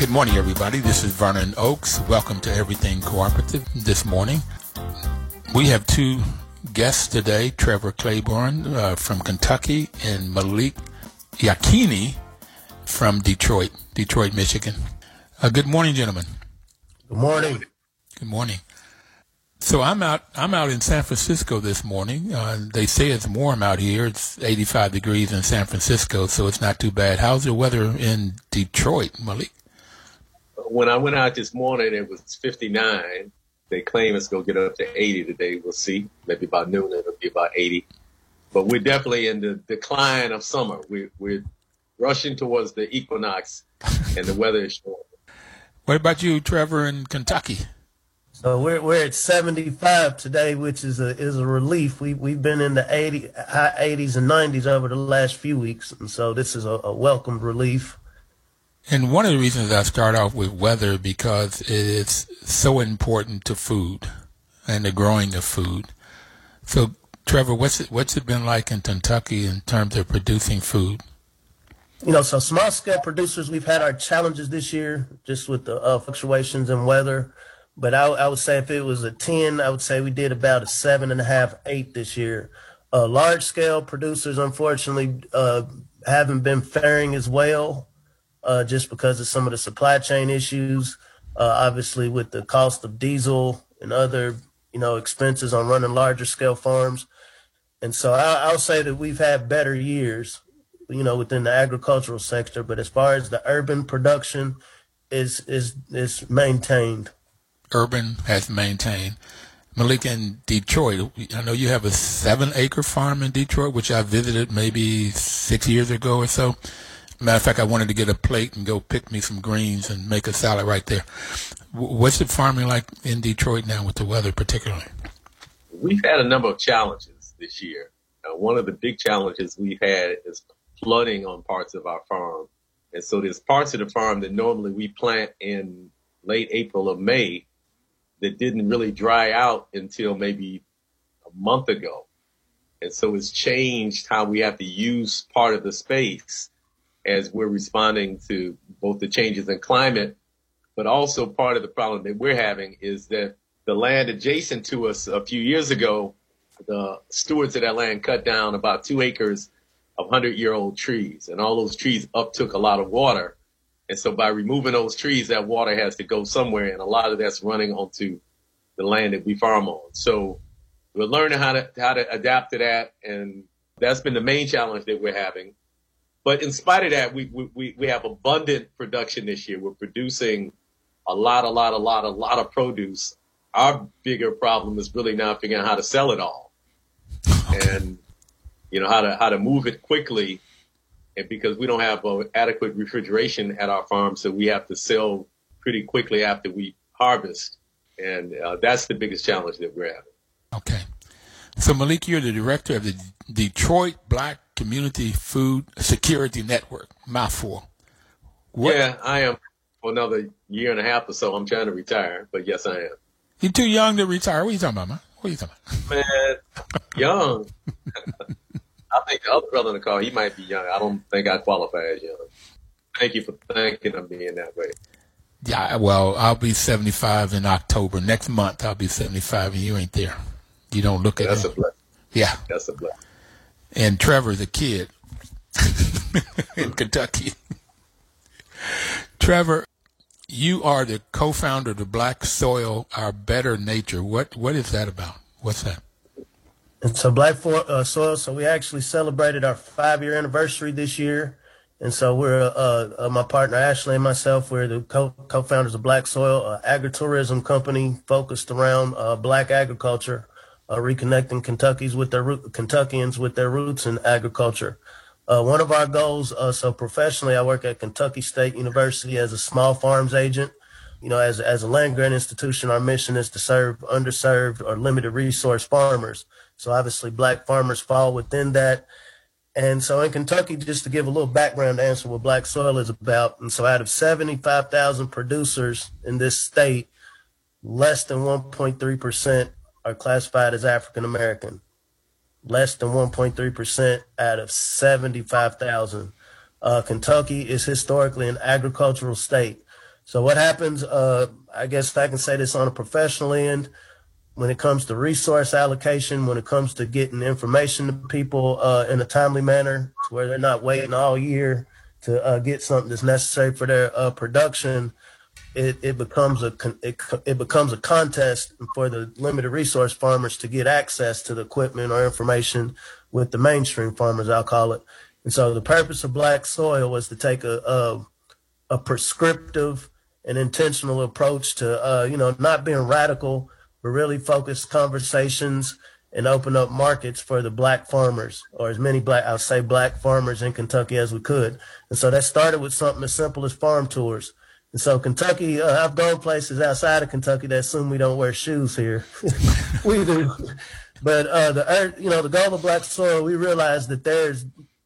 Good morning, everybody. This is Vernon Oakes. Welcome to Everything Cooperative this morning. We have two guests today Trevor Claiborne uh, from Kentucky and Malik Yakini from Detroit, Detroit, Michigan. Uh, good morning, gentlemen. Good morning. Good morning. So I'm out. I'm out in San Francisco this morning. Uh, they say it's warm out here. It's 85 degrees in San Francisco, so it's not too bad. How's the weather in Detroit, Malik? When I went out this morning, it was 59. They claim it's going to get up to 80 today. We'll see. Maybe by noon, it'll be about 80. But we're definitely in the decline of summer. We, we're rushing towards the equinox, and the weather is short. What about you, Trevor, in Kentucky? So we're we're at 75 today, which is a is a relief. We we've been in the 80 high 80s and 90s over the last few weeks, and so this is a, a welcomed relief. And one of the reasons I start off with weather because it is so important to food and the growing of food. So, Trevor, what's it, what's it been like in Kentucky in terms of producing food? You know, so small scale producers, we've had our challenges this year just with the uh, fluctuations in weather. But I, I, would say if it was a 10, I would say we did about a seven and a half, eight this year. Uh, large scale producers, unfortunately, uh, haven't been faring as well uh, just because of some of the supply chain issues. Uh, obviously, with the cost of diesel and other you know expenses on running larger scale farms, and so I, I'll say that we've had better years, you know, within the agricultural sector. But as far as the urban production, is is is maintained. Urban has maintained. Malik in Detroit, I know you have a seven acre farm in Detroit, which I visited maybe six years ago or so. Matter of fact, I wanted to get a plate and go pick me some greens and make a salad right there. What's the farming like in Detroit now with the weather, particularly? We've had a number of challenges this year. Uh, one of the big challenges we've had is flooding on parts of our farm. And so there's parts of the farm that normally we plant in late April or May that didn't really dry out until maybe a month ago. And so it's changed how we have to use part of the space as we're responding to both the changes in climate, but also part of the problem that we're having is that the land adjacent to us a few years ago, the stewards of that land cut down about two acres of 100 year old trees, and all those trees uptook a lot of water. And so by removing those trees, that water has to go somewhere, and a lot of that's running onto the land that we farm on. So we're learning how to how to adapt to that, and that's been the main challenge that we're having. But in spite of that, we, we, we have abundant production this year. We're producing a lot, a lot, a lot, a lot of produce. Our bigger problem is really now figuring out how to sell it all and, you know, how to, how to move it quickly. And because we don't have uh, adequate refrigeration at our farm, so we have to sell pretty quickly after we harvest. And uh, that's the biggest challenge that we're having. Okay. So Malik, you're the director of the Detroit Black Community Food Security Network, mouthful. What? Yeah, I am for another year and a half or so. I'm trying to retire, but yes, I am. You're too young to retire. What are you talking about, man? What are you talking about? Man, young. I think the other brother in the car, he might be young. I don't think I qualify as young. Thank you for thinking of me in that way. Yeah, well, I'll be 75 in October. Next month, I'll be 75, and you ain't there. You don't look at That's a blessing. Yeah. That's a blessing and Trevor the kid in Kentucky. Trevor, you are the co-founder of the Black Soil, Our Better Nature. What what is that about? What's that? It's a Black for, uh, Soil. So we actually celebrated our five year anniversary this year, And so we're uh, uh, my partner Ashley and myself. We're the co- co-founders of Black Soil, an agritourism company focused around uh, black agriculture, uh, reconnecting Kentuckians with their Kentuckians with their roots in agriculture. Uh, one of our goals, uh, so professionally, I work at Kentucky State University as a small farms agent. You know, as as a land grant institution, our mission is to serve underserved or limited resource farmers. So obviously, black farmers fall within that and so in Kentucky, just to give a little background answer what black soil is about. And so out of 75,000 producers in this state, less than 1.3% are classified as African American. Less than 1.3% out of 75,000. Uh, Kentucky is historically an agricultural state. So what happens, uh, I guess if I can say this on a professional end, when it comes to resource allocation, when it comes to getting information to people uh, in a timely manner, where they're not waiting all year to uh, get something that's necessary for their uh, production, it, it becomes a it, it becomes a contest for the limited resource farmers to get access to the equipment or information with the mainstream farmers, I'll call it. And so the purpose of Black Soil was to take a a, a prescriptive and intentional approach to uh, you know not being radical but really focus conversations and open up markets for the black farmers or as many black I'll say black farmers in Kentucky as we could. And so that started with something as simple as farm tours. And so Kentucky, uh, I've gone places outside of Kentucky that assume we don't wear shoes here. we do. But uh, the earth, you know, the goal of black soil, we realize that there's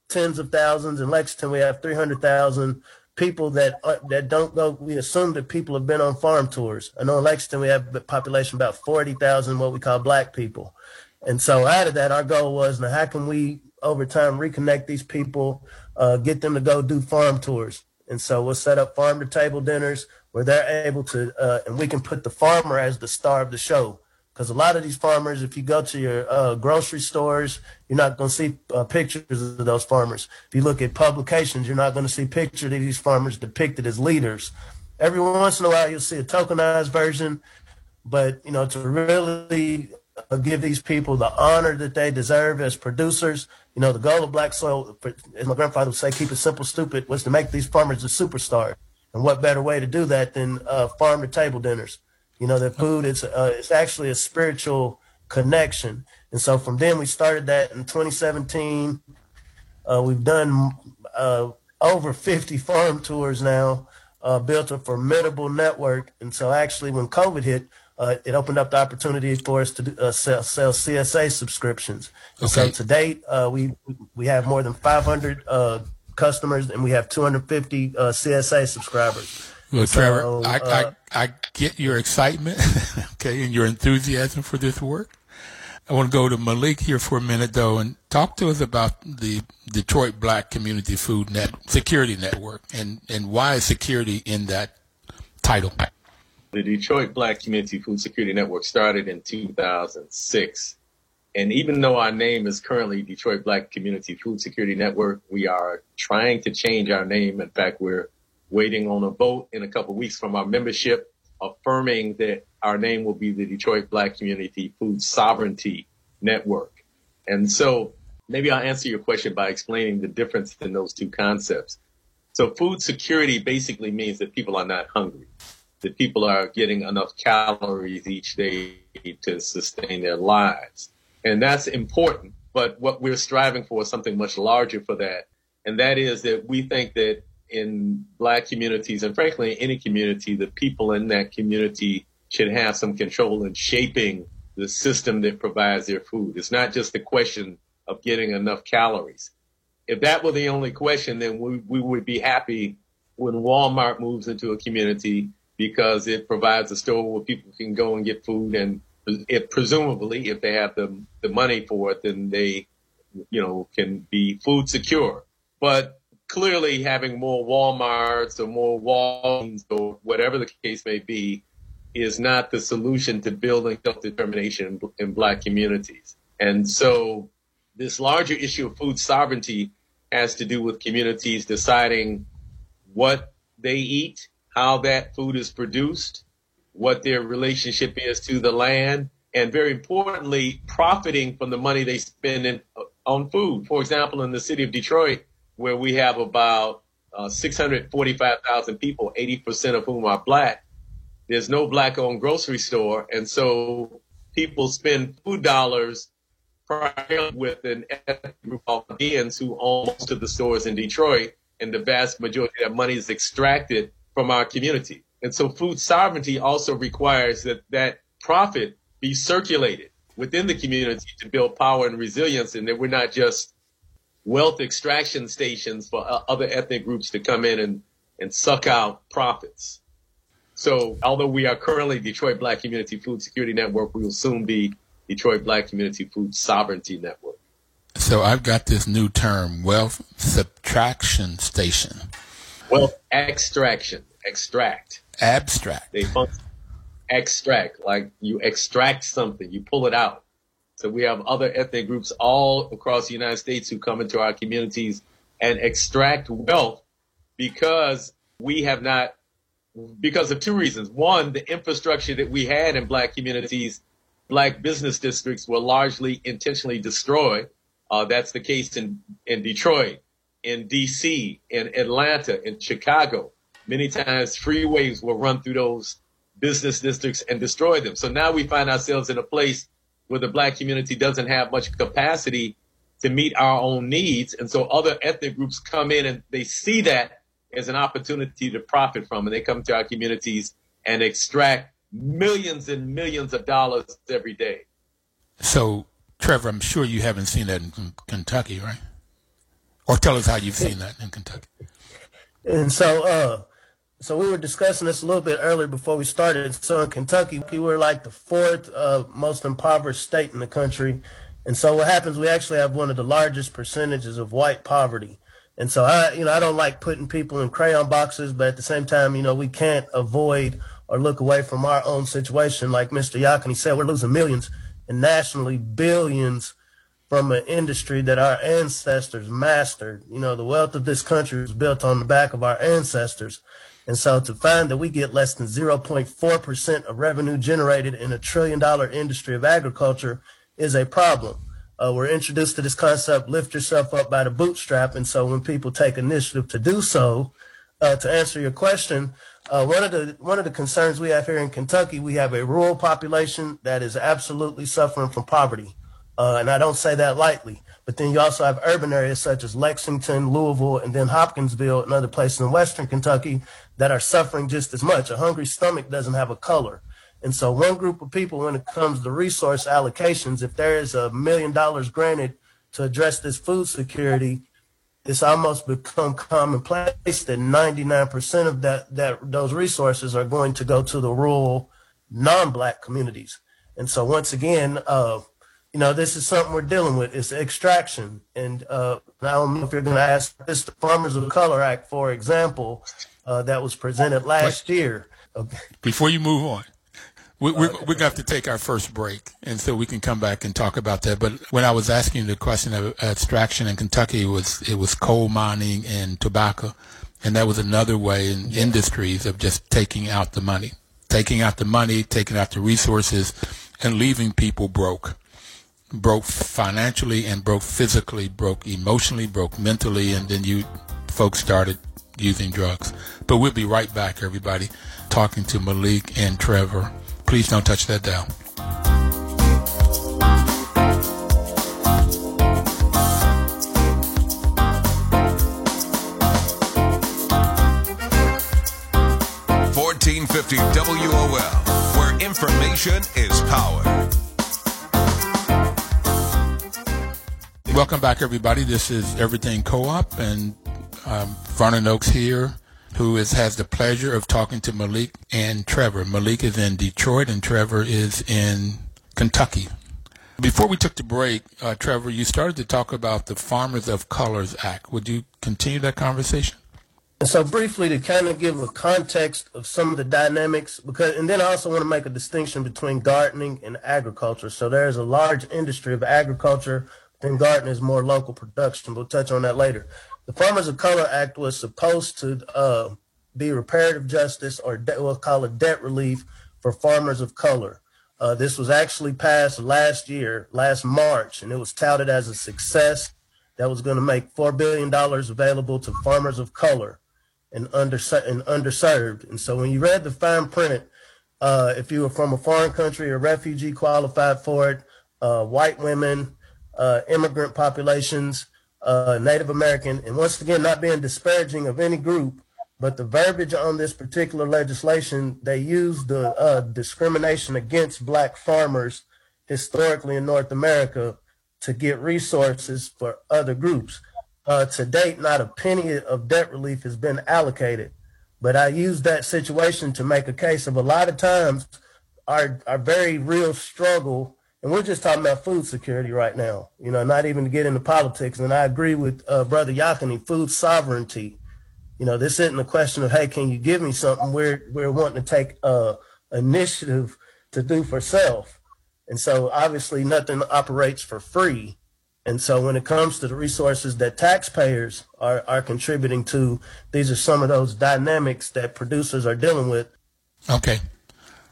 tens of thousands. In Lexington, we have 300,000 people that uh, that don't go. We assume that people have been on farm tours. I know in Lexington we have a population about forty thousand, what we call black people, and so out of that, our goal was now how can we over time reconnect these people, uh, get them to go do farm tours, and so we'll set up farm to table dinners where they're able to, uh, and we can put the farmer as the star of the show because a lot of these farmers, if you go to your uh, grocery stores, you're not going to see uh, pictures of those farmers. If you look at publications, you're not going to see pictures of these farmers depicted as leaders. Every once in a while, you'll see a tokenized version, but you know to really give these people the honor that they deserve as producers. You know, the goal of Black Soil, as my grandfather would say, keep it simple, stupid, was to make these farmers a superstar. And what better way to do that than uh, farm to table dinners? You know, the food it's uh, it's actually a spiritual connection, and so from then we started that in 2017. Uh, we've done uh, over 50 farm tours now, uh, built a formidable network, and so actually when COVID hit, uh, it opened up the opportunity for us to uh, sell, sell, CSA subscriptions. Okay. So to date, we we have more than 500 customers, and we have 250 CSA subscribers. Well, Trevor, so, I, uh, I, I get your excitement, okay, and your enthusiasm for this work. I want to go to Malik here for a minute, though, and talk to us about the Detroit Black Community Food Net Security Network and, and why is security in that title? The Detroit Black Community Food Security Network started in 2006. And even though our name is currently Detroit Black Community Food Security Network, we are trying to change our name. In fact, we're waiting on a vote in a couple weeks from our membership affirming that our name will be the Detroit Black Community Food Sovereignty Network. And so maybe I'll answer your question by explaining the difference in those two concepts. So food security basically means that people are not hungry, that people are getting enough calories each day to sustain their lives. And that's important. But what we're striving for is something much larger for that. And that is that we think that in black communities and frankly any community, the people in that community should have some control in shaping the system that provides their food. It's not just a question of getting enough calories. If that were the only question, then we, we would be happy when Walmart moves into a community because it provides a store where people can go and get food and it presumably if they have the the money for it then they you know can be food secure but clearly having more Walmarts or more Walgreens or whatever the case may be is not the solution to building self-determination in, in black communities. And so this larger issue of food sovereignty has to do with communities deciding what they eat, how that food is produced, what their relationship is to the land, and very importantly, profiting from the money they spend in, on food. For example, in the city of Detroit, where we have about uh, 645,000 people, 80% of whom are black. There's no black owned grocery store. And so people spend food dollars primarily with an ethnic group of Indians who own most of the stores in Detroit. And the vast majority of that money is extracted from our community. And so food sovereignty also requires that that profit be circulated within the community to build power and resilience and that we're not just wealth extraction stations for uh, other ethnic groups to come in and, and suck out profits. So although we are currently Detroit Black Community Food Security Network, we will soon be Detroit Black Community Food Sovereignty Network. So I've got this new term, wealth subtraction station. Wealth extraction, extract. Abstract. They function. Extract, like you extract something, you pull it out. So we have other ethnic groups all across the United States who come into our communities and extract wealth because we have not, because of two reasons. One, the infrastructure that we had in black communities, black business districts were largely intentionally destroyed. Uh, that's the case in, in Detroit, in DC, in Atlanta, in Chicago. Many times freeways will run through those business districts and destroy them. So now we find ourselves in a place where the black community doesn't have much capacity to meet our own needs. And so other ethnic groups come in and they see that as an opportunity to profit from. And they come to our communities and extract millions and millions of dollars every day. So, Trevor, I'm sure you haven't seen that in Kentucky, right? Or tell us how you've seen that in Kentucky. And so, uh, so we were discussing this a little bit earlier before we started. So in Kentucky, we were like the fourth uh, most impoverished state in the country. And so what happens, we actually have one of the largest percentages of white poverty. And so I, you know, I don't like putting people in crayon boxes, but at the same time, you know, we can't avoid or look away from our own situation. Like Mr. Yakini said, we're losing millions and nationally billions from an industry that our ancestors mastered. You know, the wealth of this country was built on the back of our ancestors. And so to find that we get less than 0.4% of revenue generated in a trillion dollar industry of agriculture is a problem. Uh, we're introduced to this concept, lift yourself up by the bootstrap. And so when people take initiative to do so, uh, to answer your question, uh, one of the one of the concerns we have here in Kentucky, we have a rural population that is absolutely suffering from poverty, uh, and I don't say that lightly. But then you also have urban areas such as Lexington, Louisville, and then Hopkinsville and other places in Western Kentucky that are suffering just as much. A hungry stomach doesn't have a color. And so one group of people, when it comes to resource allocations, if there is a million dollars granted to address this food security, it's almost become commonplace that 99% of that, that those resources are going to go to the rural non-black communities. And so once again, uh, you know, this is something we're dealing with. It's extraction. And uh, I don't know if you're going to ask this, the Farmers of Color Act, for example, uh, that was presented last year. Okay. Before you move on, we, we're, we're going to have to take our first break, and so we can come back and talk about that. But when I was asking the question of extraction in Kentucky, it was it was coal mining and tobacco, and that was another way in yeah. industries of just taking out the money, taking out the money, taking out the resources, and leaving people broke, broke financially and broke physically, broke emotionally, broke mentally, and then you folks started using drugs. But we'll be right back, everybody, talking to Malik and Trevor. Please don't touch that dial. Fourteen fifty WOL, where information is power. Welcome back, everybody. This is Everything Co-op, and um, Vernon Oakes here, who is, has the pleasure of talking to Malik and Trevor. Malik is in Detroit and Trevor is in Kentucky. Before we took the break, uh, Trevor, you started to talk about the Farmers of Colors Act. Would you continue that conversation? So briefly to kind of give a context of some of the dynamics, because and then I also want to make a distinction between gardening and agriculture. So there's a large industry of agriculture, then gardening is more local production. We'll touch on that later. The Farmers of Color Act was supposed to uh, be reparative justice, or de- we'll call it debt relief for farmers of color. Uh, this was actually passed last year, last March, and it was touted as a success that was going to make $4 billion available to farmers of color. and, under, and underserved. And so when you read the fine print, uh, if you were from a foreign country or refugee qualified for it, uh, white women, uh, immigrant populations, uh, Native American, and once again, not being disparaging of any group, but the verbiage on this particular legislation, they use the uh, discrimination against black farmers historically in North America to get resources for other groups. Uh, to date, not a penny of debt relief has been allocated. But I use that situation to make a case of a lot of times our, our very real struggle, and we're just talking about food security right now, you know, not even to get into politics. And I agree with uh, Brother Yakini, food sovereignty. You know, this isn't a question of, hey, can you give me something? We're, we're wanting to take uh, initiative to do for self. And so obviously nothing operates for free. And so when it comes to the resources that taxpayers are, are contributing to, these are some of those dynamics that producers are dealing with. Okay.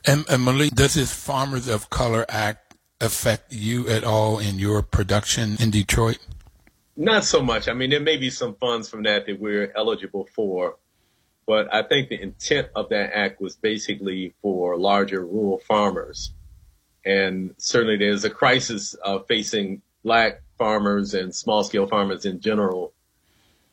And, and Malik, does this Farmers of Color Act affect you at all in your production in Detroit? Not so much. I mean, there may be some funds from that that we're eligible for, but I think the intent of that act was basically for larger rural farmers. And certainly there's a crisis uh, facing black farmers and small scale farmers in general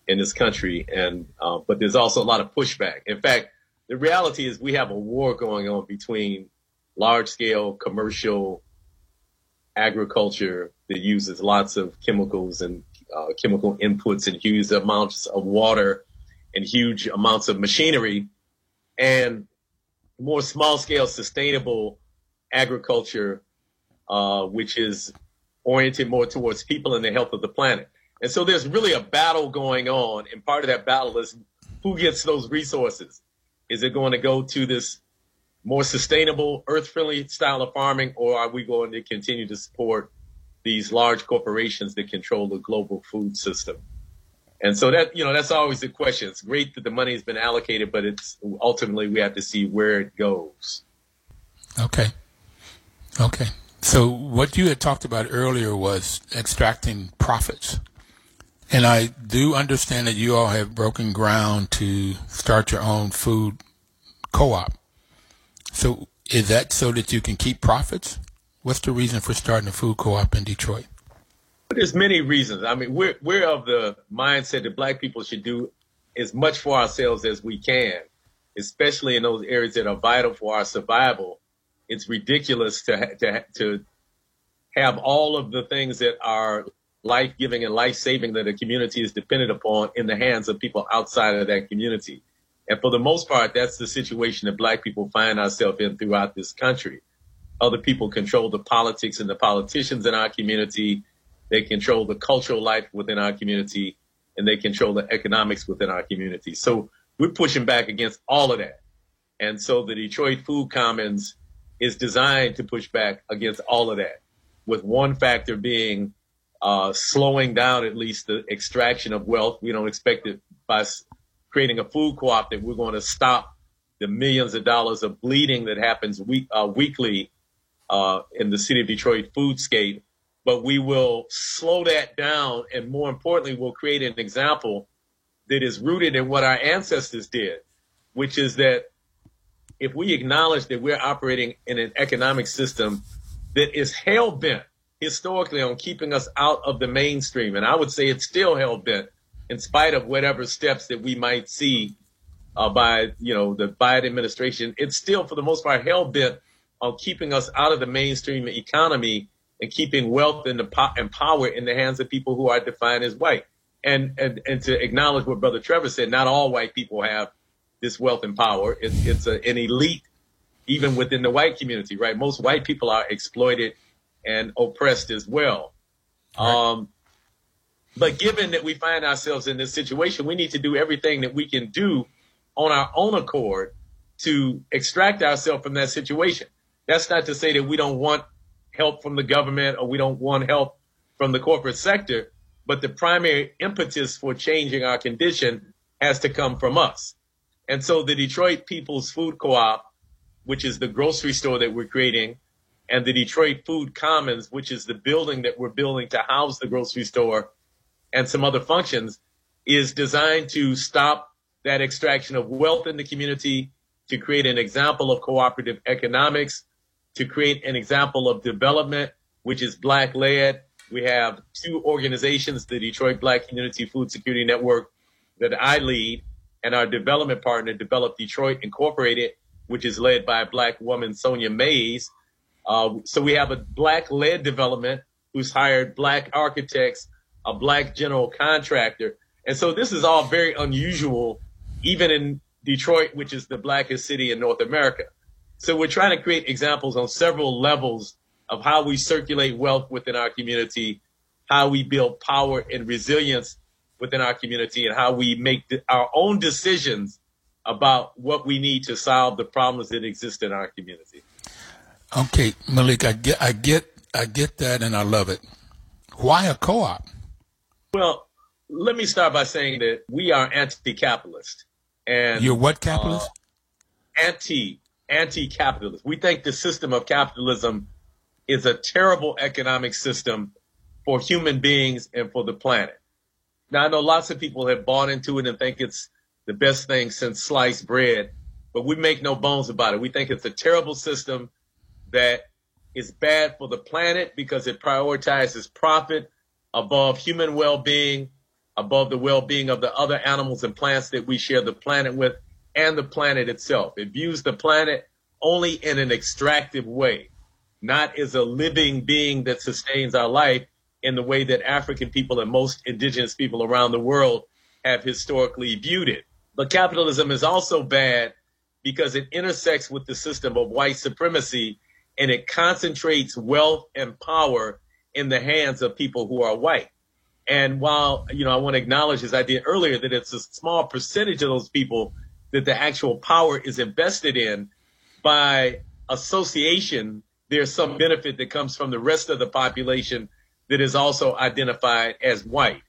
in this country. And, uh, but there's also a lot of pushback. In fact, the reality is we have a war going on between large scale commercial agriculture that uses lots of chemicals and uh, chemical inputs and huge amounts of water and huge amounts of machinery and more small scale sustainable agriculture, uh, which is oriented more towards people and the health of the planet. And so there's really a battle going on. And part of that battle is who gets those resources? Is it going to go to this more sustainable, earth friendly style of farming, or are we going to continue to support these large corporations that control the global food system? And so that, you know, that's always the question. It's great that the money has been allocated, but it's ultimately we have to see where it goes. Okay. Okay. So what you had talked about earlier was extracting profits. And I do understand that you all have broken ground to start your own food co-op. So is that so that you can keep profits? What's the reason for starting a food co-op in Detroit? There's many reasons. I mean, we're, we're of the mindset that black people should do as much for ourselves as we can, especially in those areas that are vital for our survival it's ridiculous to to to have all of the things that are life giving and life saving that a community is dependent upon in the hands of people outside of that community. And for the most part, that's the situation that black people find ourselves in throughout this country. Other people control the politics and the politicians in our community. They control the cultural life within our community and they control the economics within our community. So we're pushing back against all of that. And so the Detroit Food Commons is designed to push back against all of that, with one factor being uh, slowing down at least the extraction of wealth. We don't expect it by creating a food co-op that we're going to stop the millions of dollars of bleeding that happens week, uh, weekly uh, in the city of Detroit foodscape. But we will slow that down, and more importantly, we'll create an example that is rooted in what our ancestors did, which is that if we acknowledge that we're operating in an economic system that is hell bent historically on keeping us out of the mainstream, and I would say it's still hell bent in spite of whatever steps that we might see uh, by you know the Biden administration, it's still for the most part hell bent on keeping us out of the mainstream economy and keeping wealth and, the po- and power in the hands of people who are defined as white. And, and and to acknowledge what Brother Trevor said, not all white people have this wealth and power. It's, it's a, an elite, even within the white community, right? Most white people are exploited and oppressed as well. Right. Um, but given that we find ourselves in this situation, we need to do everything that we can do on our own accord to extract ourselves from that situation. That's not to say that we don't want help from the government or we don't want help from the corporate sector, but the primary impetus for changing our condition has to come from us. And so the Detroit People's Food Co-op, which is the grocery store that we're creating, and the Detroit Food Commons, which is the building that we're building to house the grocery store and some other functions, is designed to stop that extraction of wealth in the community, to create an example of cooperative economics, to create an example of development, which is black led. We have two organizations, the Detroit Black Community Food Security Network that I lead, and our development partner, Develop Detroit Incorporated, which is led by a black woman, Sonya Mays. Uh, so we have a black led development who's hired black architects, a black general contractor. And so this is all very unusual, even in Detroit, which is the blackest city in North America. So we're trying to create examples on several levels of how we circulate wealth within our community, how we build power and resilience within our community, and how we make our own decisions about what we need to solve the problems that exist in our community. Okay, Malik, I get, I get, I get that, and I love it. Why a co-op? Well, let me start by saying that we are anti-capitalist, and you're what capitalist? Uh, anti anti-capitalist. We think the system of capitalism is a terrible economic system for human beings and for the planet. Now, I know lots of people have bought into it and think it's the best thing since sliced bread, but we make no bones about it. We think it's a terrible system that is bad for the planet because it prioritizes profit above human well-being, above the well-being of the other animals and plants that we share the planet with and the planet itself. It views the planet only in an extractive way, not as a living being that sustains our life in the way that African people and most indigenous people around the world have historically viewed it. But capitalism is also bad because it intersects with the system of white supremacy and it concentrates wealth and power in the hands of people who are white. And while, you know, I want to acknowledge, as I did earlier, that it's a small percentage of those people that the actual power is invested in by association, there's some benefit that comes from the rest of the population that is also identified as white.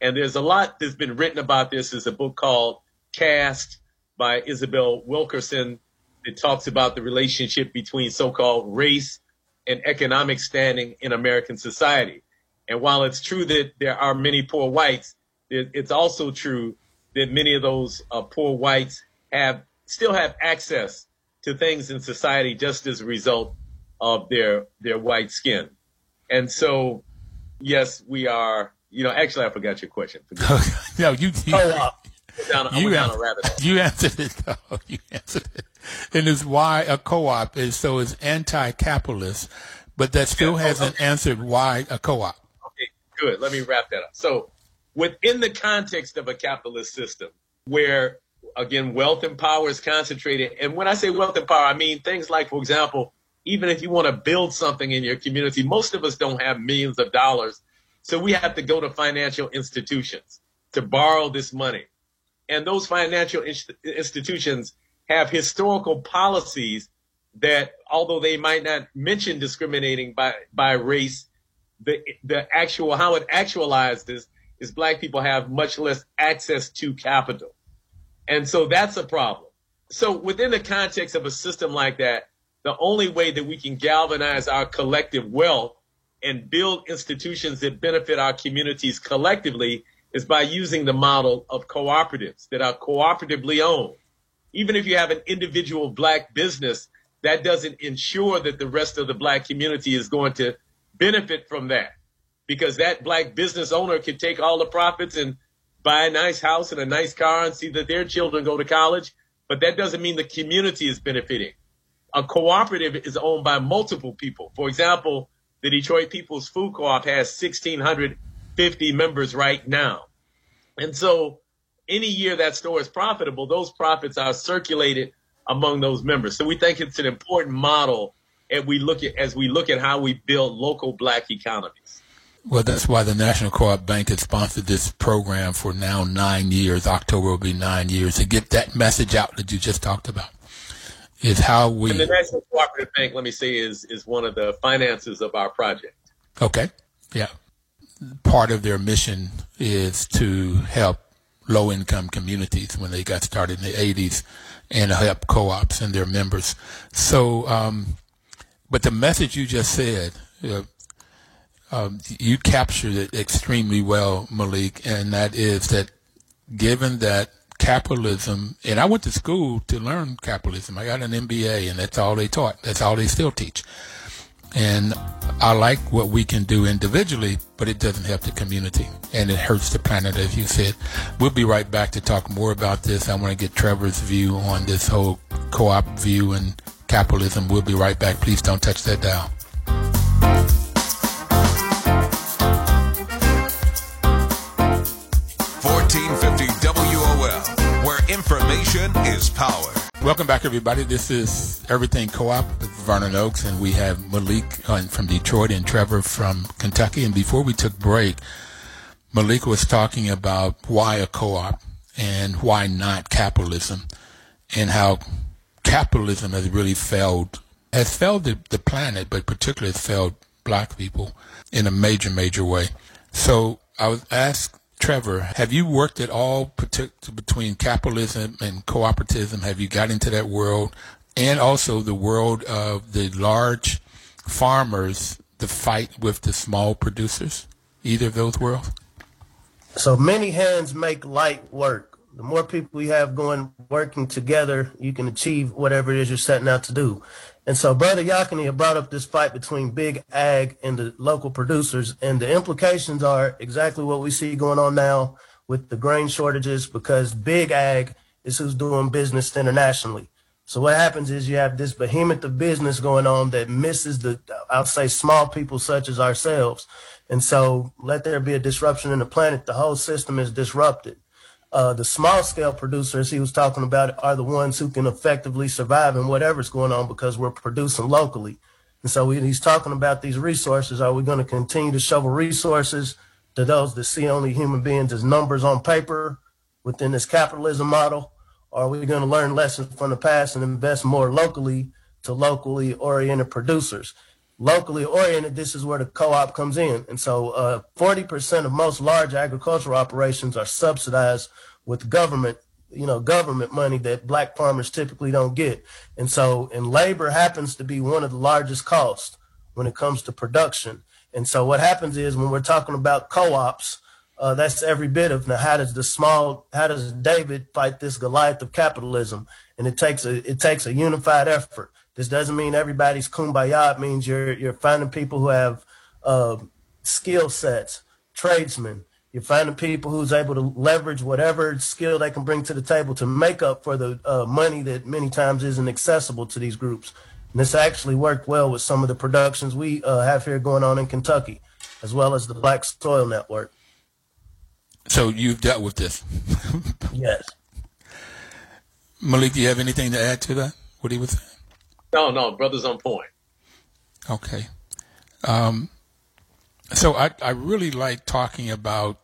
And there's a lot that's been written about this. There's a book called Caste by Isabel Wilkerson that talks about the relationship between so-called race and economic standing in American society. And while it's true that there are many poor whites, it's also true that many of those uh, poor whites have still have access to things in society just as a result of their their white skin. And so, yes, we are. You know, actually, I forgot your question. no, you. you oh, down, you, answered, you answered it. Though. You answered it. And it's why a co-op is so is anti-capitalist, but that still oh, hasn't answered why a co-op. Okay, good. Let me wrap that up. So within the context of a capitalist system where again wealth and power is concentrated and when i say wealth and power i mean things like for example even if you want to build something in your community most of us don't have millions of dollars so we have to go to financial institutions to borrow this money and those financial institutions have historical policies that although they might not mention discriminating by by race the the actual how it actualizes is black people have much less access to capital. And so that's a problem. So within the context of a system like that, the only way that we can galvanize our collective wealth and build institutions that benefit our communities collectively is by using the model of cooperatives that are cooperatively owned. Even if you have an individual black business, that doesn't ensure that the rest of the black community is going to benefit from that because that black business owner can take all the profits and buy a nice house and a nice car and see that their children go to college. But that doesn't mean the community is benefiting. A cooperative is owned by multiple people. For example, the Detroit People's Food Co-op has 1,650 members right now. And so any year that store is profitable, those profits are circulated among those members. So we think it's an important model as we look at, as we look at how we build local black economies. Well, that's why the National Co-op Bank has sponsored this program for now nine years. October will be nine years to get that message out that you just talked about. Is how we. And the National Cooperative Bank, let me say, is is one of the finances of our project. Okay, yeah. Part of their mission is to help low-income communities when they got started in the '80s, and help co-ops and their members. So, um, but the message you just said. Uh, um, you captured it extremely well, Malik, and that is that given that capitalism, and I went to school to learn capitalism. I got an MBA, and that's all they taught. That's all they still teach. And I like what we can do individually, but it doesn't help the community, and it hurts the planet, as you said. We'll be right back to talk more about this. I want to get Trevor's view on this whole co-op view and capitalism. We'll be right back. Please don't touch that dial. 1450 WOL, where information is power. Welcome back, everybody. This is Everything Co-op with Vernon Oakes, and we have Malik uh, from Detroit and Trevor from Kentucky. And before we took break, Malik was talking about why a co-op and why not capitalism, and how capitalism has really failed, has failed the, the planet, but particularly failed black people in a major, major way. So I was asked Trevor, have you worked at all between capitalism and cooperativism? Have you got into that world? And also the world of the large farmers, the fight with the small producers? Either of those worlds? So many hands make light work. The more people you have going working together, you can achieve whatever it is you're setting out to do. And so Brother Yakini brought up this fight between big ag and the local producers. And the implications are exactly what we see going on now with the grain shortages because big ag is who's doing business internationally. So what happens is you have this behemoth of business going on that misses the, I'll say small people such as ourselves. And so let there be a disruption in the planet. The whole system is disrupted uh, the small scale producers he was talking about are the ones who can effectively survive in whatever's going on because we're producing locally. And so he's talking about these resources, are we going to continue to shovel resources to those that see only human beings as numbers on paper within this capitalism model? Or are we going to learn lessons from the past and invest more locally to locally oriented producers? Locally oriented, this is where the co-op comes in. And so uh, 40% of most large agricultural operations are subsidized with government, you know, government money that black farmers typically don't get. And so, and labor happens to be one of the largest costs when it comes to production. And so what happens is when we're talking about co-ops, uh, that's every bit of now how does the small how does David fight this Goliath of capitalism? And it takes a it takes a unified effort. This doesn't mean everybody's kumbaya. It means you're you're finding people who have uh, skill sets, tradesmen. You're finding people who's able to leverage whatever skill they can bring to the table to make up for the uh, money that many times isn't accessible to these groups. And this actually worked well with some of the productions we uh, have here going on in Kentucky, as well as the Black Soil Network. So you've dealt with this. yes. Malik, do you have anything to add to that? What he was saying? No, no, brother's on point. Okay. Um, so I, I really like talking about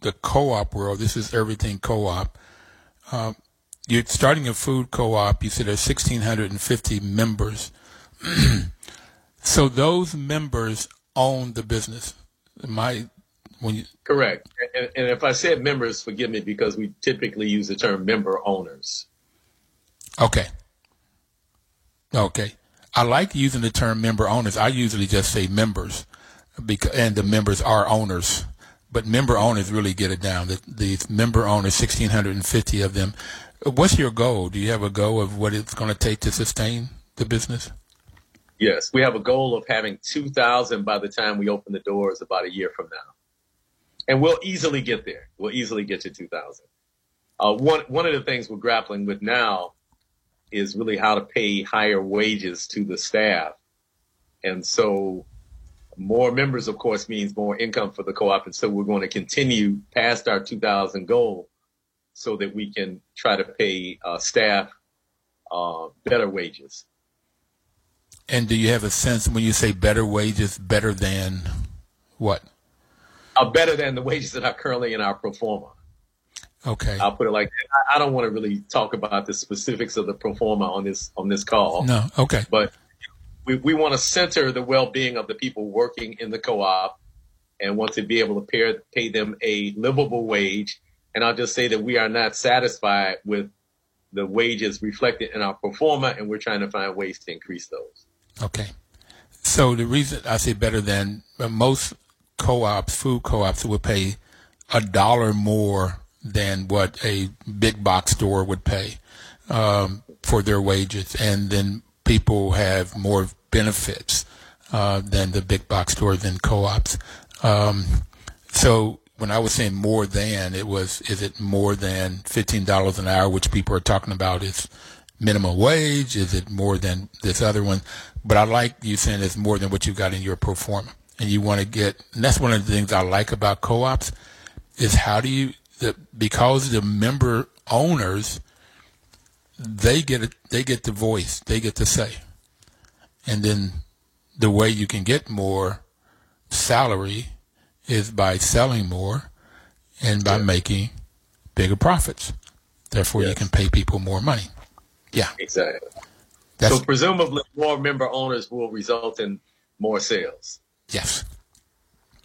the co-op world. This is everything co-op. Um, you're starting a food co-op. You said there's 1,650 members. so those members own the business. My when you correct. And, and if I said members, forgive me because we typically use the term member owners. Okay. Okay. I like using the term member owners. I usually just say members because, and the members are owners. But member owners really get it down. The, the member owners, 1,650 of them. What's your goal? Do you have a goal of what it's going to take to sustain the business? Yes, we have a goal of having 2,000 by the time we open the doors about a year from now. And we'll easily get there. We'll easily get to 2,000. Uh, one, one of the things we're grappling with now is really how to pay higher wages to the staff. And so more members, of course, means more income for the co-op. And so we're going to continue past our 2000 goal so that we can try to pay uh, staff uh, better wages. And do you have a sense when you say better wages, better than what? Uh, better than the wages that are currently in our pro forma. Okay. I'll put it like that. I don't want to really talk about the specifics of the pro forma on this on this call. No. Okay. But we, we want to center the well-being of the people working in the co-op and want to be able to pay, pay them a livable wage. And I'll just say that we are not satisfied with the wages reflected in our pro forma, and we're trying to find ways to increase those. Okay. So the reason I say better than most co-ops, food co-ops, will pay a dollar more than what a big box store would pay um, for their wages, and then people have more benefits uh, than the big box store than co-ops. Um, so when I was saying more than, it was is it more than fifteen dollars an hour, which people are talking about is minimum wage? Is it more than this other one? But I like you saying it's more than what you got in your pro forma, and you want to get. And that's one of the things I like about co-ops is how do you the because the member owners they get it, they get the voice, they get to say, and then the way you can get more salary is by selling more and by yeah. making bigger profits. Therefore, yes. you can pay people more money. Yeah, exactly. That's, so presumably, more member owners will result in more sales. Yes.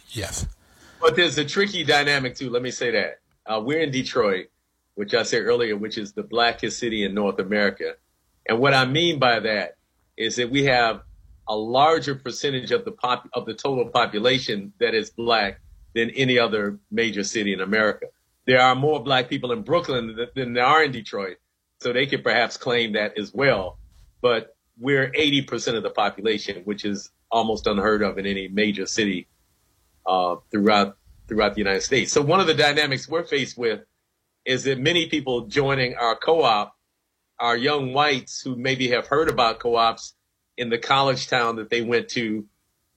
Yes. But there's a tricky dynamic too. Let me say that uh, we're in Detroit, which I said earlier, which is the blackest city in North America. And what I mean by that is that we have a larger percentage of the pop of the total population that is black than any other major city in America. There are more black people in Brooklyn than, than there are in Detroit, so they could perhaps claim that as well. But we're 80% of the population, which is almost unheard of in any major city uh, throughout throughout the United States. So one of the dynamics we're faced with is that many people joining our co-op are young whites who maybe have heard about co-ops in the college town that they went to.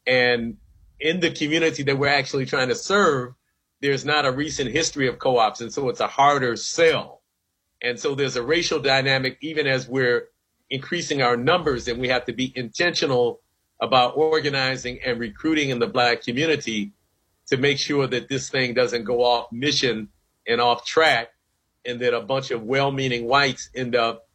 And in the community that we're actually trying to serve, there's not a recent history of co-ops. And so it's a harder sell. And so there's a racial dynamic, even as we're increasing our numbers and we have to be intentional about organizing and recruiting in the black community to make sure that this thing doesn't go off mission and off track and that a bunch of well-meaning whites end up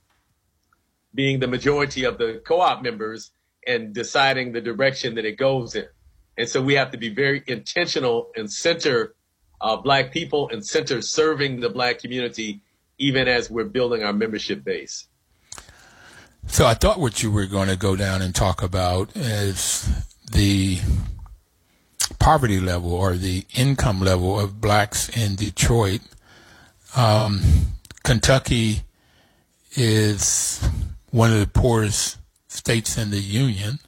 being the majority of the co-op members and deciding the direction that it goes in. And so we have to be very intentional and center uh, black people and center serving the black community, even as we're building our membership base. So I thought what you were going to go down and talk about is the poverty level or the income level of blacks in Detroit. Um, Kentucky is one of the poorest states in the union.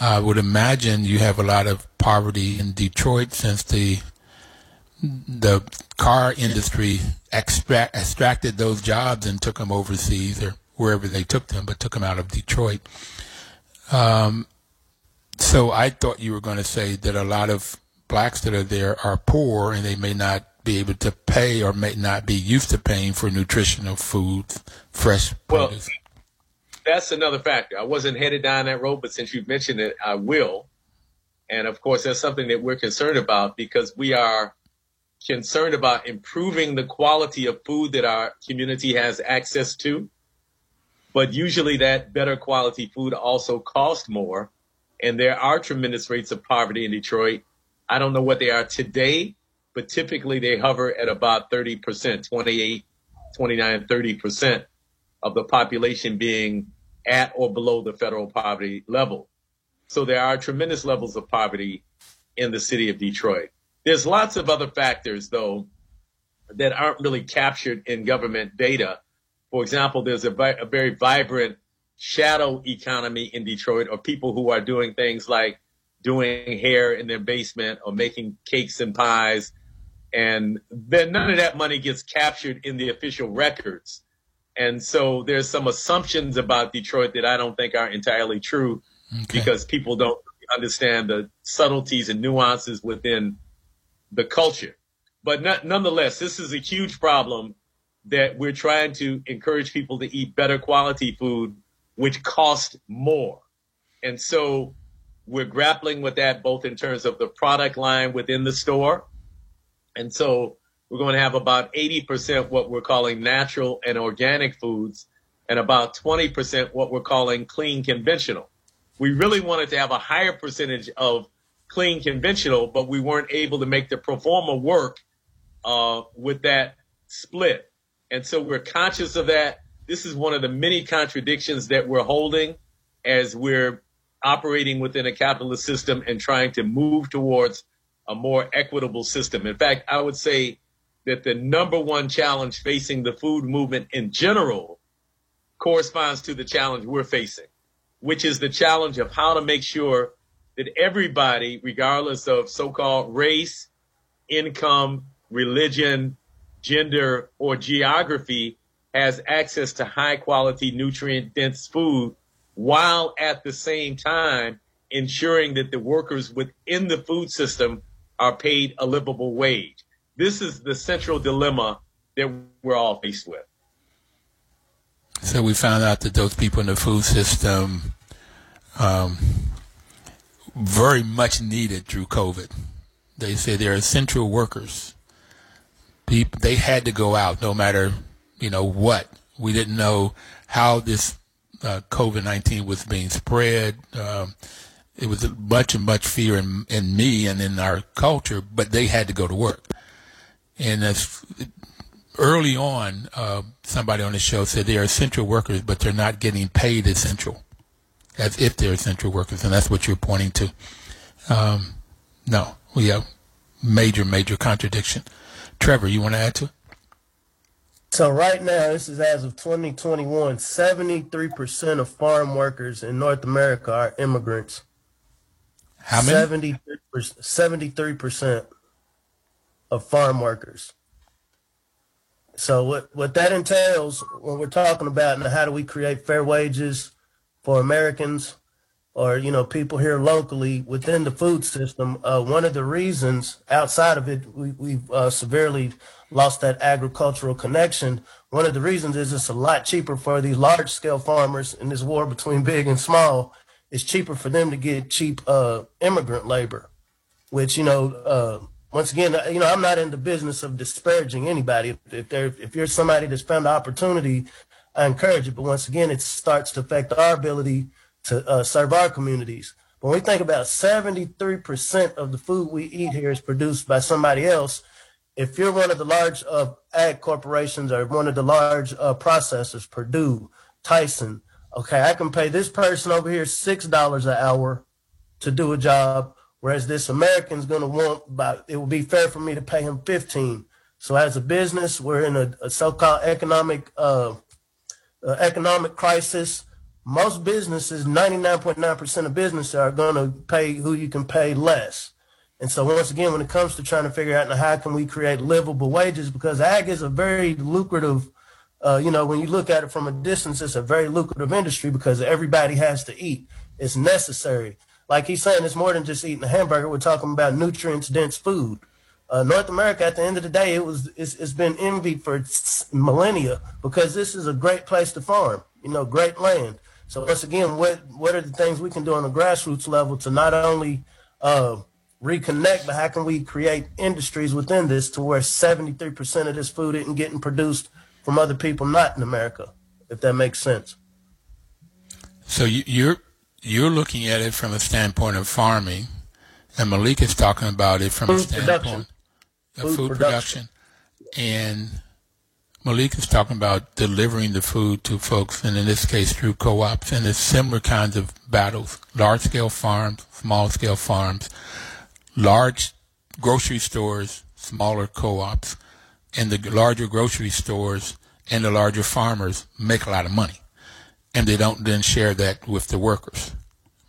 I would imagine you have a lot of poverty in Detroit since the the car industry extract, extracted those jobs and took them overseas or wherever they took them, but took them out of Detroit. Um, so I thought you were going to say that a lot of blacks that are there are poor and they may not be able to pay or may not be used to paying for nutritional food, fresh well, produce that's another factor. I wasn't headed down that road, but since you've mentioned it, I will. And of course, that's something that we're concerned about because we are concerned about improving the quality of food that our community has access to. But usually that better quality food also costs more. And there are tremendous rates of poverty in Detroit. I don't know what they are today, but typically they hover at about 30%, 28, 29, 30% of the population being at or below the federal poverty level. So there are tremendous levels of poverty in the city of Detroit. There's lots of other factors, though, that aren't really captured in government data. For example, there's a, a very vibrant shadow economy in Detroit or people who are doing things like doing hair in their basement or making cakes and pies. And then none of that money gets captured in the official records. And so there's some assumptions about Detroit that I don't think are entirely true okay. because people don't understand the subtleties and nuances within the culture. But not, nonetheless, this is a huge problem that we're trying to encourage people to eat better quality food, which cost more. And so we're grappling with that both in terms of the product line within the store. And so we're going to have about 80% what we're calling natural and organic foods and about 20% what we're calling clean conventional. We really wanted to have a higher percentage of clean conventional, but we weren't able to make the pro forma work uh, with that split. And so we're conscious of that. This is one of the many contradictions that we're holding as we're operating within a capitalist system and trying to move towards a more equitable system. In fact, I would say that the number one challenge facing the food movement in general corresponds to the challenge we're facing, which is the challenge of how to make sure that everybody, regardless of so-called race, income, religion, gender, or geography, has access to high quality, nutrient dense food while at the same time ensuring that the workers within the food system are paid a livable wage. This is the central dilemma that we're all faced with. So we found out that those people in the food system um, very much needed through COVID. They say they're essential workers. They had to go out no matter, you know, what. We didn't know how this uh, COVID 19 was being spread. Um, it was much and much fear in, in me and in our culture, but they had to go to work. And as early on, uh, somebody on the show said they are essential workers, but they're not getting paid essential, as if they're essential workers, and that's what you're pointing to. Um, no, we have major, major contradiction. Trevor, you want to add to it? So right now, this is as of 2021, 73% of farm workers in North America are immigrants. How many? 73% of farm workers. So what, what that entails when we're talking about and how do we create fair wages for Americans or, you know, people here locally within the food system, uh, one of the reasons outside of it, we, we've uh, severely lost that agricultural connection. One of the reasons is it's a lot cheaper for these large scale farmers in this war between big and small. It's cheaper for them to get cheap uh, immigrant labor, which, you know, uh, once again, you know, I'm not in the business of disparaging anybody. If they're, if you're somebody that's found the opportunity, I encourage it. But once again, it starts to affect our ability to uh, serve our communities. When we think about 73% of the food we eat here is produced by somebody else, if you're one of the large uh, ag corporations or one of the large uh, processors, Perdue, Tyson, okay, I can pay this person over here $6 an hour to do a job, whereas this American's going to want about, it would be fair for me to pay him 15. So as a business, we're in a, a so-called economic, uh, uh economic crisis most businesses, 99.9% of businesses are going to pay who you can pay less. And so once again, when it comes to trying to figure out how can we create livable wages, because ag is a very lucrative, uh, you know, when you look at it from a distance, it's a very lucrative industry because everybody has to eat. It's necessary. Like he's saying, it's more than just eating a hamburger. We're talking about nutrients dense food. Uh, North America, at the end of the day, it was it's, it's been envied for millennia because this is a great place to farm. You know, great land. So once again, what what are the things we can do on a grassroots level to not only uh, reconnect, but how can we create industries within this to where 73% of this food isn't getting produced from other people not in America, if that makes sense. So you're you're looking at it from a standpoint of farming, and Malik is talking about it from food a standpoint production. of food, food production. production. And Malik is talking about delivering the food to folks, and in this case through co-ops, and it's similar kinds of battles: large-scale farms, small-scale farms, large grocery stores, smaller co-ops, and the larger grocery stores and the larger farmers make a lot of money, and they don't then share that with the workers.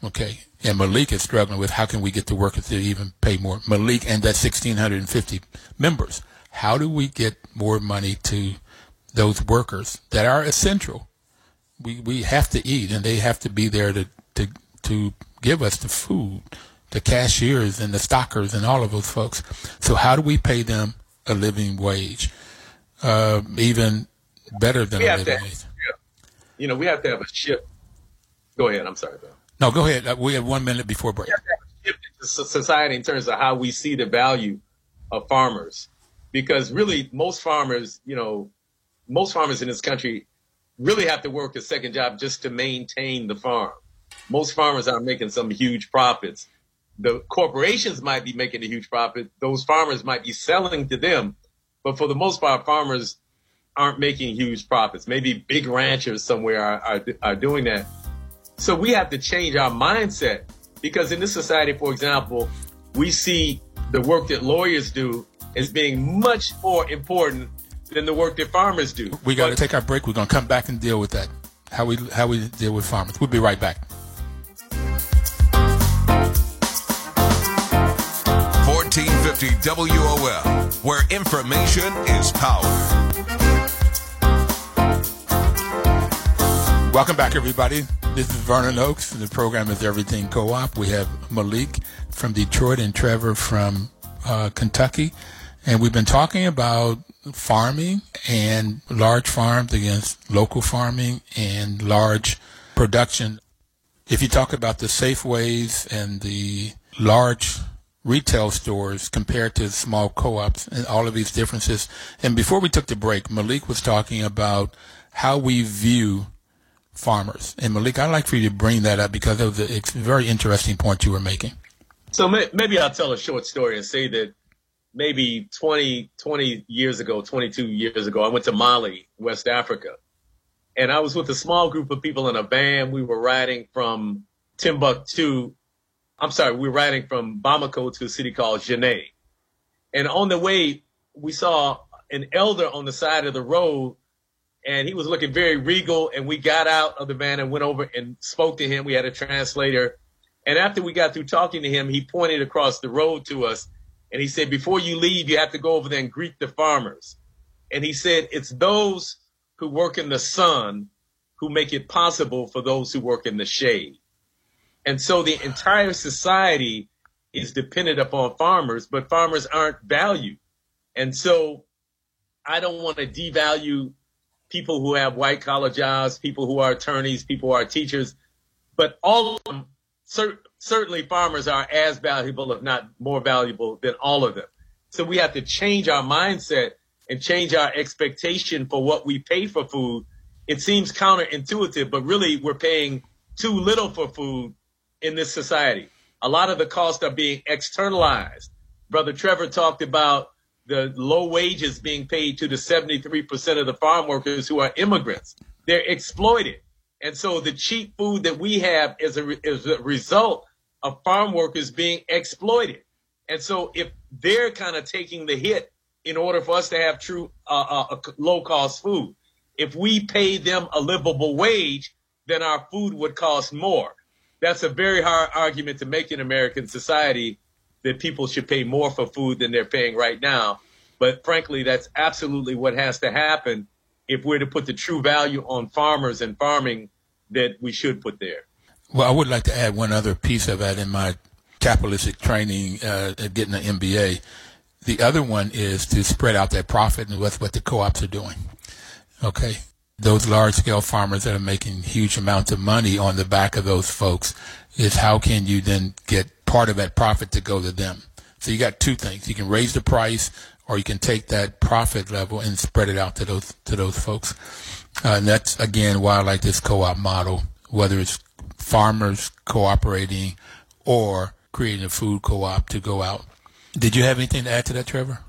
Okay, and Malik is struggling with how can we get the workers to even pay more. Malik and that 1,650 members how do we get more money to those workers that are essential? We we have to eat, and they have to be there to to to give us the food, the cashiers and the stockers and all of those folks. So how do we pay them a living wage, uh, even better than we a living to, wage? You know, we have to have a shift. Go ahead. I'm sorry, Bill. No, go ahead. Uh, we have one minute before break. society in terms of how we see the value of farmers because really most farmers, you know, most farmers in this country really have to work a second job just to maintain the farm. Most farmers aren't making some huge profits. The corporations might be making a huge profit. Those farmers might be selling to them. But for the most part, farmers aren't making huge profits. Maybe big ranchers somewhere are, are, are doing that. So we have to change our mindset because in this society, for example, we see the work that lawyers do as being much more important than the work that farmers do. We got to take our break. We're going to come back and deal with that. How we how we deal with farmers. We'll be right back. 1450 WOL, where information is power. Welcome back, everybody. This is Vernon Oakes. The program is Everything Co-op. We have Malik from Detroit and Trevor from uh, Kentucky, and we've been talking about farming and large farms against local farming and large production. If you talk about the Safeways and the large retail stores compared to small co-ops and all of these differences. And before we took the break, Malik was talking about how we view farmers. And Malik, I'd like for you to bring that up because it was a very interesting point you were making. So maybe I'll tell a short story and say that maybe 20, 20 years ago, 22 years ago, I went to Mali, West Africa. And I was with a small group of people in a van. We were riding from Timbuktu. I'm sorry, we were riding from Bamako to a city called Djenné. And on the way, we saw an elder on the side of the road and he was looking very regal. And we got out of the van and went over and spoke to him. We had a translator. And after we got through talking to him, he pointed across the road to us and he said, before you leave, you have to go over there and greet the farmers. And he said, it's those who work in the sun who make it possible for those who work in the shade. And so the entire society is dependent upon farmers, but farmers aren't valued. And so I don't want to devalue people who have white collar jobs, people who are attorneys, people who are teachers, but all of them, cer- certainly farmers are as valuable, if not more valuable than all of them. So we have to change our mindset and change our expectation for what we pay for food. It seems counterintuitive, but really we're paying too little for food in this society. A lot of the costs are being externalized. Brother Trevor talked about the low wages being paid to the 73% of the farm workers who are immigrants. They're exploited. And so the cheap food that we have is a, is a result of farm workers being exploited. And so if they're kind of taking the hit in order for us to have true uh, uh, low cost food, if we pay them a livable wage, then our food would cost more. That's a very hard argument to make in American society that people should pay more for food than they're paying right now. But frankly, that's absolutely what has to happen if we're to put the true value on farmers and farming that we should put there. Well, I would like to add one other piece of that in my capitalistic training uh, getting an MBA. The other one is to spread out that profit, and that's what the co-ops are doing. Okay, those large-scale farmers that are making huge amounts of money on the back of those folks is how can you then get part of that profit to go to them? So you got two things: you can raise the price, or you can take that profit level and spread it out to those to those folks. Uh, and that's again why I like this co-op model, whether it's farmers cooperating or creating a food co-op to go out. Did you have anything to add to that, Trevor?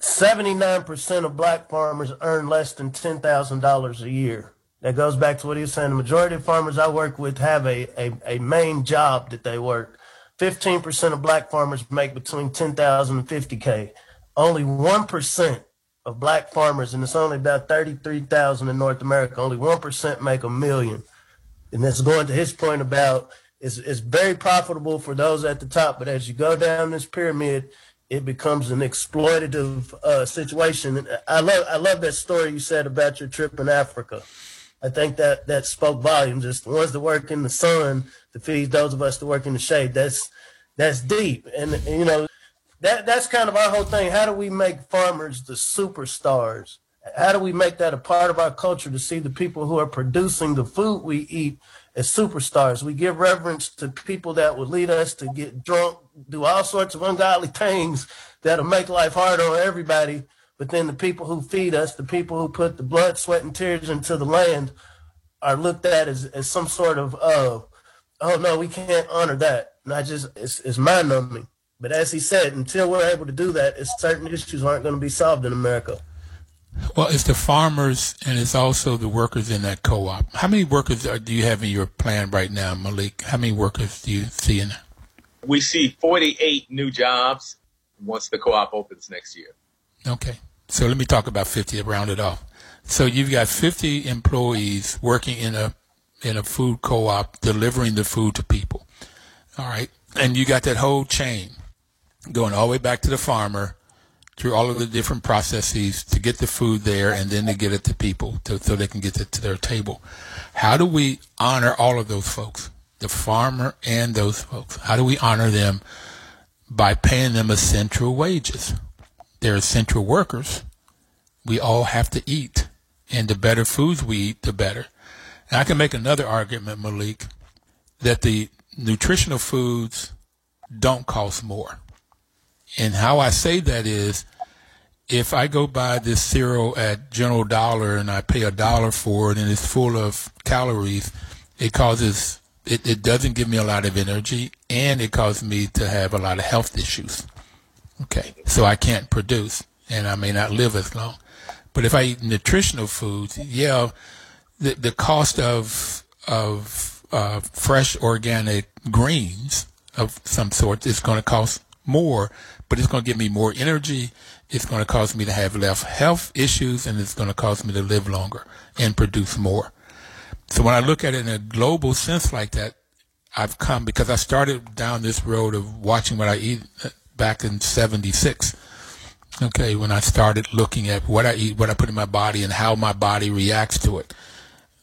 79% of black farmers earn less than $10,000 a year. That goes back to what he was saying. The majority of farmers I work with have a, a, a main job that they work. 15% of black farmers make between 10,000 and 50K. Only 1% of black farmers, and it's only about 33,000 in North America, only 1% make a million. And that's going to his point about it's, it's very profitable for those at the top, but as you go down this pyramid, it becomes an exploitative uh, situation. I love I love that story you said about your trip in Africa. I think that that spoke volumes. It's the ones that work in the sun to feed those of us that work in the shade. That's that's deep, and, and you know that that's kind of our whole thing. How do we make farmers the superstars? How do we make that a part of our culture to see the people who are producing the food we eat as superstars? We give reverence to people that would lead us to get drunk, do all sorts of ungodly things that'll make life hard on everybody. But then the people who feed us, the people who put the blood, sweat, and tears into the land, are looked at as, as some sort of, uh, oh no, we can't honor that. Not just, it's, it's mind numbing. But as he said, until we're able to do that, certain issues aren't going to be solved in America. Well, it's the farmers and it's also the workers in that co-op. How many workers are, do you have in your plan right now, Malik? How many workers do you see in We see 48 new jobs. once the co-op opens next year. Okay. So let me talk about 50 to round it off. So you've got 50 employees working in a in a food co-op delivering the food to people. All right. And you got that whole chain going all the way back to the farmer through all of the different processes to get the food there and then to get it to people to, so they can get it to their table. How do we honor all of those folks, the farmer and those folks? How do we honor them by paying them essential wages? They're essential workers. We all have to eat, and the better foods we eat, the better. And I can make another argument, Malik, that the nutritional foods don't cost more. And how I say that is if I go buy this cereal at General Dollar and I pay a dollar for it and it's full of calories, it causes it, it doesn't give me a lot of energy and it causes me to have a lot of health issues. Okay. So I can't produce and I may not live as long. But if I eat nutritional foods, yeah, the the cost of of uh, fresh organic greens of some sort is going to cost more, but it's going to give me more energy. It's going to cause me to have less health issues, and it's going to cause me to live longer and produce more. So when I look at it in a global sense like that, I've come because I started down this road of watching what I eat uh, back in '76. Okay, when I started looking at what I eat, what I put in my body, and how my body reacts to it.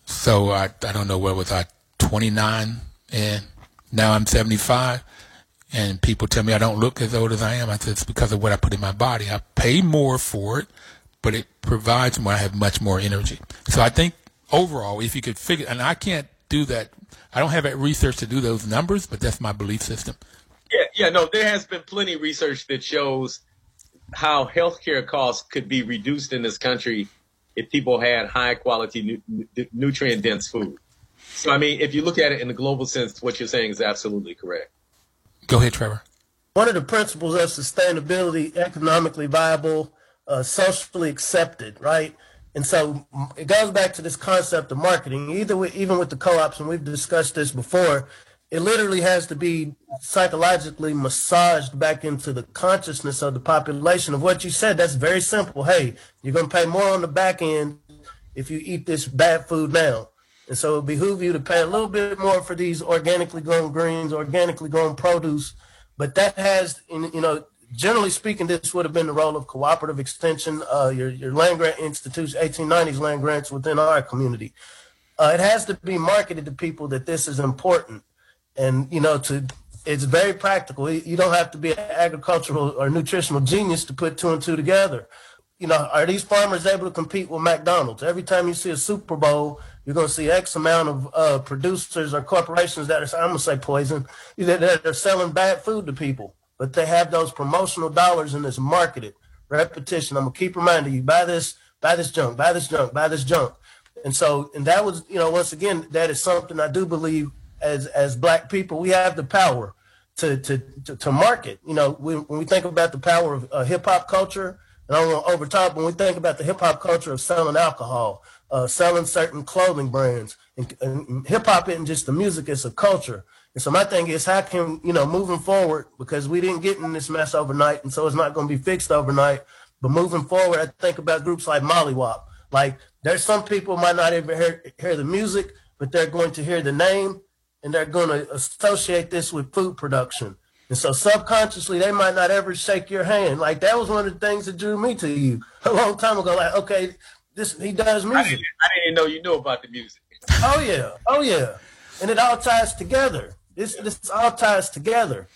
So I, I don't know where was I 29 and now I'm 75 and people tell me I don't look as old as I am. I said it's because of what I put in my body. I pay more for it, but it provides more. I have much more energy. So I think overall, if you could figure, and I can't do that. I don't have that research to do those numbers, but that's my belief system. Yeah, yeah, no, there has been plenty of research that shows how healthcare costs could be reduced in this country if people had high quality, nu- nutrient dense food. So, I mean, if you look at it in the global sense, what you're saying is absolutely correct. Go ahead, Trevor. One of the principles of sustainability, economically viable, uh, socially accepted, right? And so it goes back to this concept of marketing. Either with, even with the co-ops, and we've discussed this before, it literally has to be psychologically massaged back into the consciousness of the population of what you said. That's very simple. Hey, you're to pay more on the back end if you eat this bad food now. And so it behoove you to pay a little bit more for these organically grown greens, organically grown produce. But that has, you know, generally speaking, this would have been the role of cooperative extension, uh, your, your land grant institutes, 1890s land grants within our community. Uh, it has to be marketed to people that this is important and you know to it's very practical you don't have to be an agricultural or nutritional genius to put two and two together you know are these farmers able to compete with mcdonald's every time you see a super bowl you're going to see x amount of uh, producers or corporations that are i'm going to say poison that are selling bad food to people. But they have those promotional dollars and it's marketed. Repetition. I'm going to keep reminding you buy this buy this junk buy this junk buy this junk. And so and that was you know once again that is something i do believe as as black people, we have the power to to to, to market. You know, we, when we think about the power of uh, hip hop culture, and I don't want to overtop, when we think about the hip hop culture of selling alcohol, uh, selling certain clothing brands, and, and hip hop isn't just the music; it's a culture. And so my thing is, how can you know, moving forward, because we didn't get in this mess overnight, and so it's not going to be fixed overnight. But moving forward, I think about groups like Mollywop. Like, there's some people might not even hear, hear the music, but they're going to hear the name and they're going to associate this with food production. And so subconsciously, they might not ever shake your hand. Like that was one of the things that drew me to you a long time ago. Like, okay, this he does music. I didn't, I didn't know you knew about the music. oh yeah, oh yeah, and it all ties together. This this all ties together,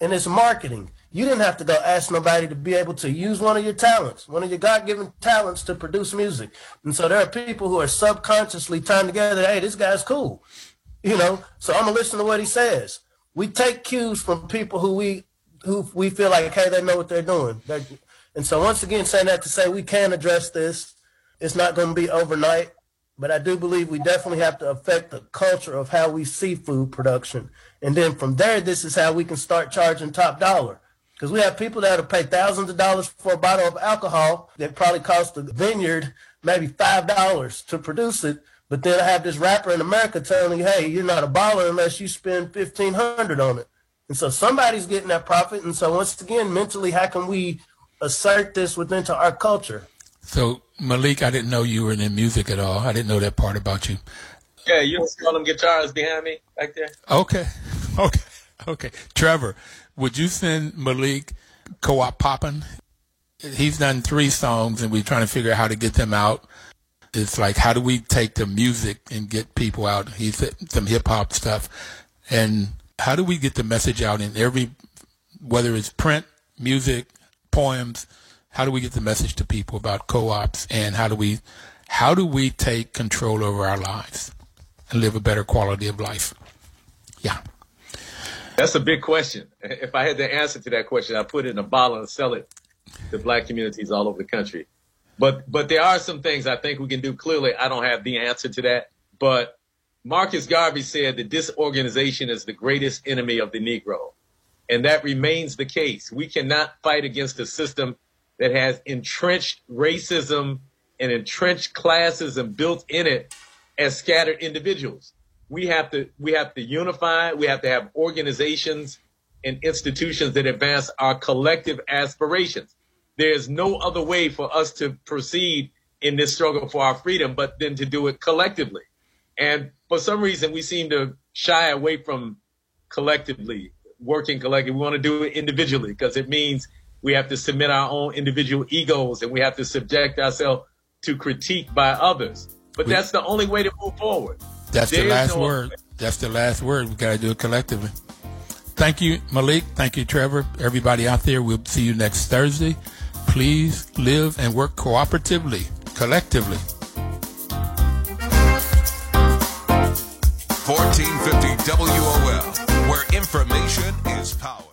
and it's marketing. You didn't have to go ask nobody to be able to use one of your talents, one of your God-given talents to produce music. And so there are people who are subconsciously tying together. Hey, this guy's cool. You know, so I'm gonna listen to what he says. We take cues from people who we who we feel like, hey, they know what they're doing. They're, and so once again, saying that to say we can address this. It's not going to be overnight, but I do believe we definitely have to affect the culture of how we see food production. And then from there, this is how we can start charging top dollar. Because we have people that will pay thousands of dollars for a bottle of alcohol that probably cost the vineyard maybe $5 to produce it but then I have this rapper in America telling you, hey, you're not a baller unless you spend fifteen hundred on it. And so somebody's getting that profit. And so once again, mentally, how can we assert this within to our culture? So Malik, I didn't know you were in music at all. I didn't know that part about you. Yeah, you see all them guitars behind me back there? Okay. Okay. Okay. Trevor, would you send Malik Co-op Poppin'? He's done three songs and we're trying to figure out how to get them out. It's like, how do we take the music and get people out? He's some hip hop stuff. And how do we get the message out in every, whether it's print, music, poems, how do we get the message to people about co-ops and how do we, how do we take control over our lives and live a better quality of life? Yeah. That's a big question. If I had the answer to that question, I'd put it in a bottle and sell it to black communities all over the country. But but there are some things I think we can do. Clearly, I don't have the answer to that. But Marcus Garvey said that disorganization is the greatest enemy of the Negro. And that remains the case. We cannot fight against a system that has entrenched racism and entrenched classism built in it as scattered individuals we have to we have to unify. We have to have organizations and institutions that advance our collective aspirations. There's no other way for us to proceed in this struggle for our freedom, but then to do it collectively. And for some reason, we seem to shy away from collectively working collectively. We want to do it individually because it means we have to submit our own individual egos and we have to subject ourselves to critique by others. But that's the only way to move forward. That's the last no word. Way. That's the last word. We got to do it collectively. Thank you, Malik. Thank you, Trevor. Everybody out there, we'll see you next Thursday. Please live and work cooperatively, collectively. 1450 WOL, where information is power.